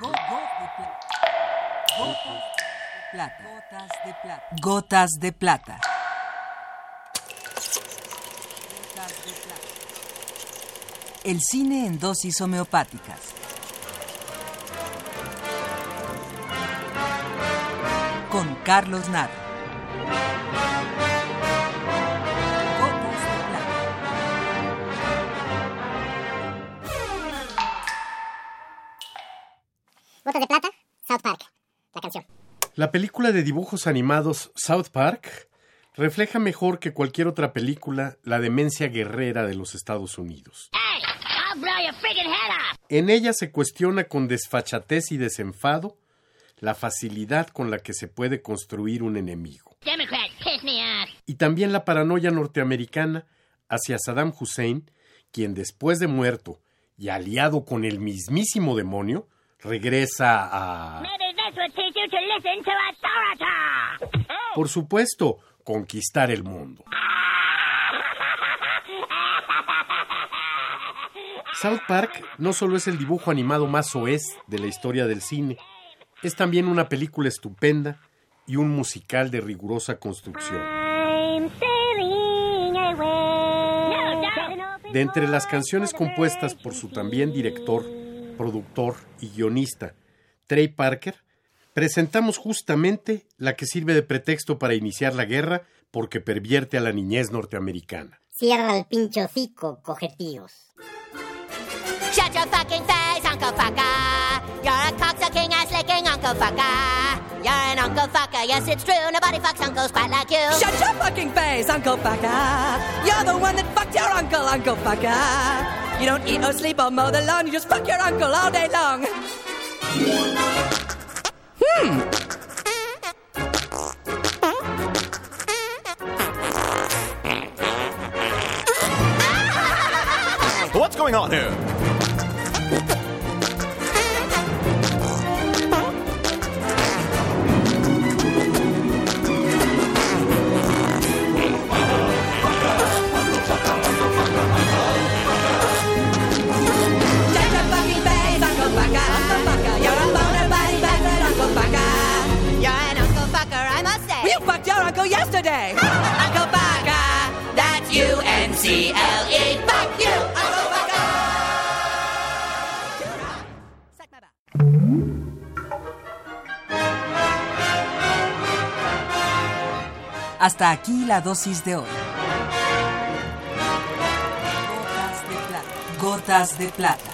Gotas de plata. Gotas de plata. El cine en dosis homeopáticas. Con Carlos Naro. Botas de plata, South Park. La canción. La película de dibujos animados South Park refleja mejor que cualquier otra película la demencia guerrera de los Estados Unidos. Hey, I'll blow your friggin' head off. En ella se cuestiona con desfachatez y desenfado la facilidad con la que se puede construir un enemigo. Democrats piss me off. Y también la paranoia norteamericana hacia Saddam Hussein, quien después de muerto y aliado con el mismísimo demonio, regresa a... Por supuesto, conquistar el mundo. South Park no solo es el dibujo animado más soez de la historia del cine, es también una película estupenda y un musical de rigurosa construcción. De entre las canciones compuestas por su también director, productor y guionista, Trey Parker, presentamos justamente la que sirve de pretexto para iniciar la guerra porque pervierte a la niñez norteamericana. Cierra el pincho hocico, cogetíos. Shut your fucking face, Uncle Fucker. You're a cocksucking ass licking Uncle Fucker. You're an Uncle Fucker, yes, it's true. Nobody fucks uncles quite like you. Shut your fucking face, Uncle Fucker. You're the one that fucked your uncle, Uncle Fucker. You don't eat or sleep or mow the lawn, you just fuck your uncle all day long. Hmm. What's going on here? Yesterday. Uncle Fucker, that's U N C L E. Fuck you, Uncle Fucker. Suck my butt. Hasta aquí la dosis de hoy. Gotas de plata. Gotas de plata.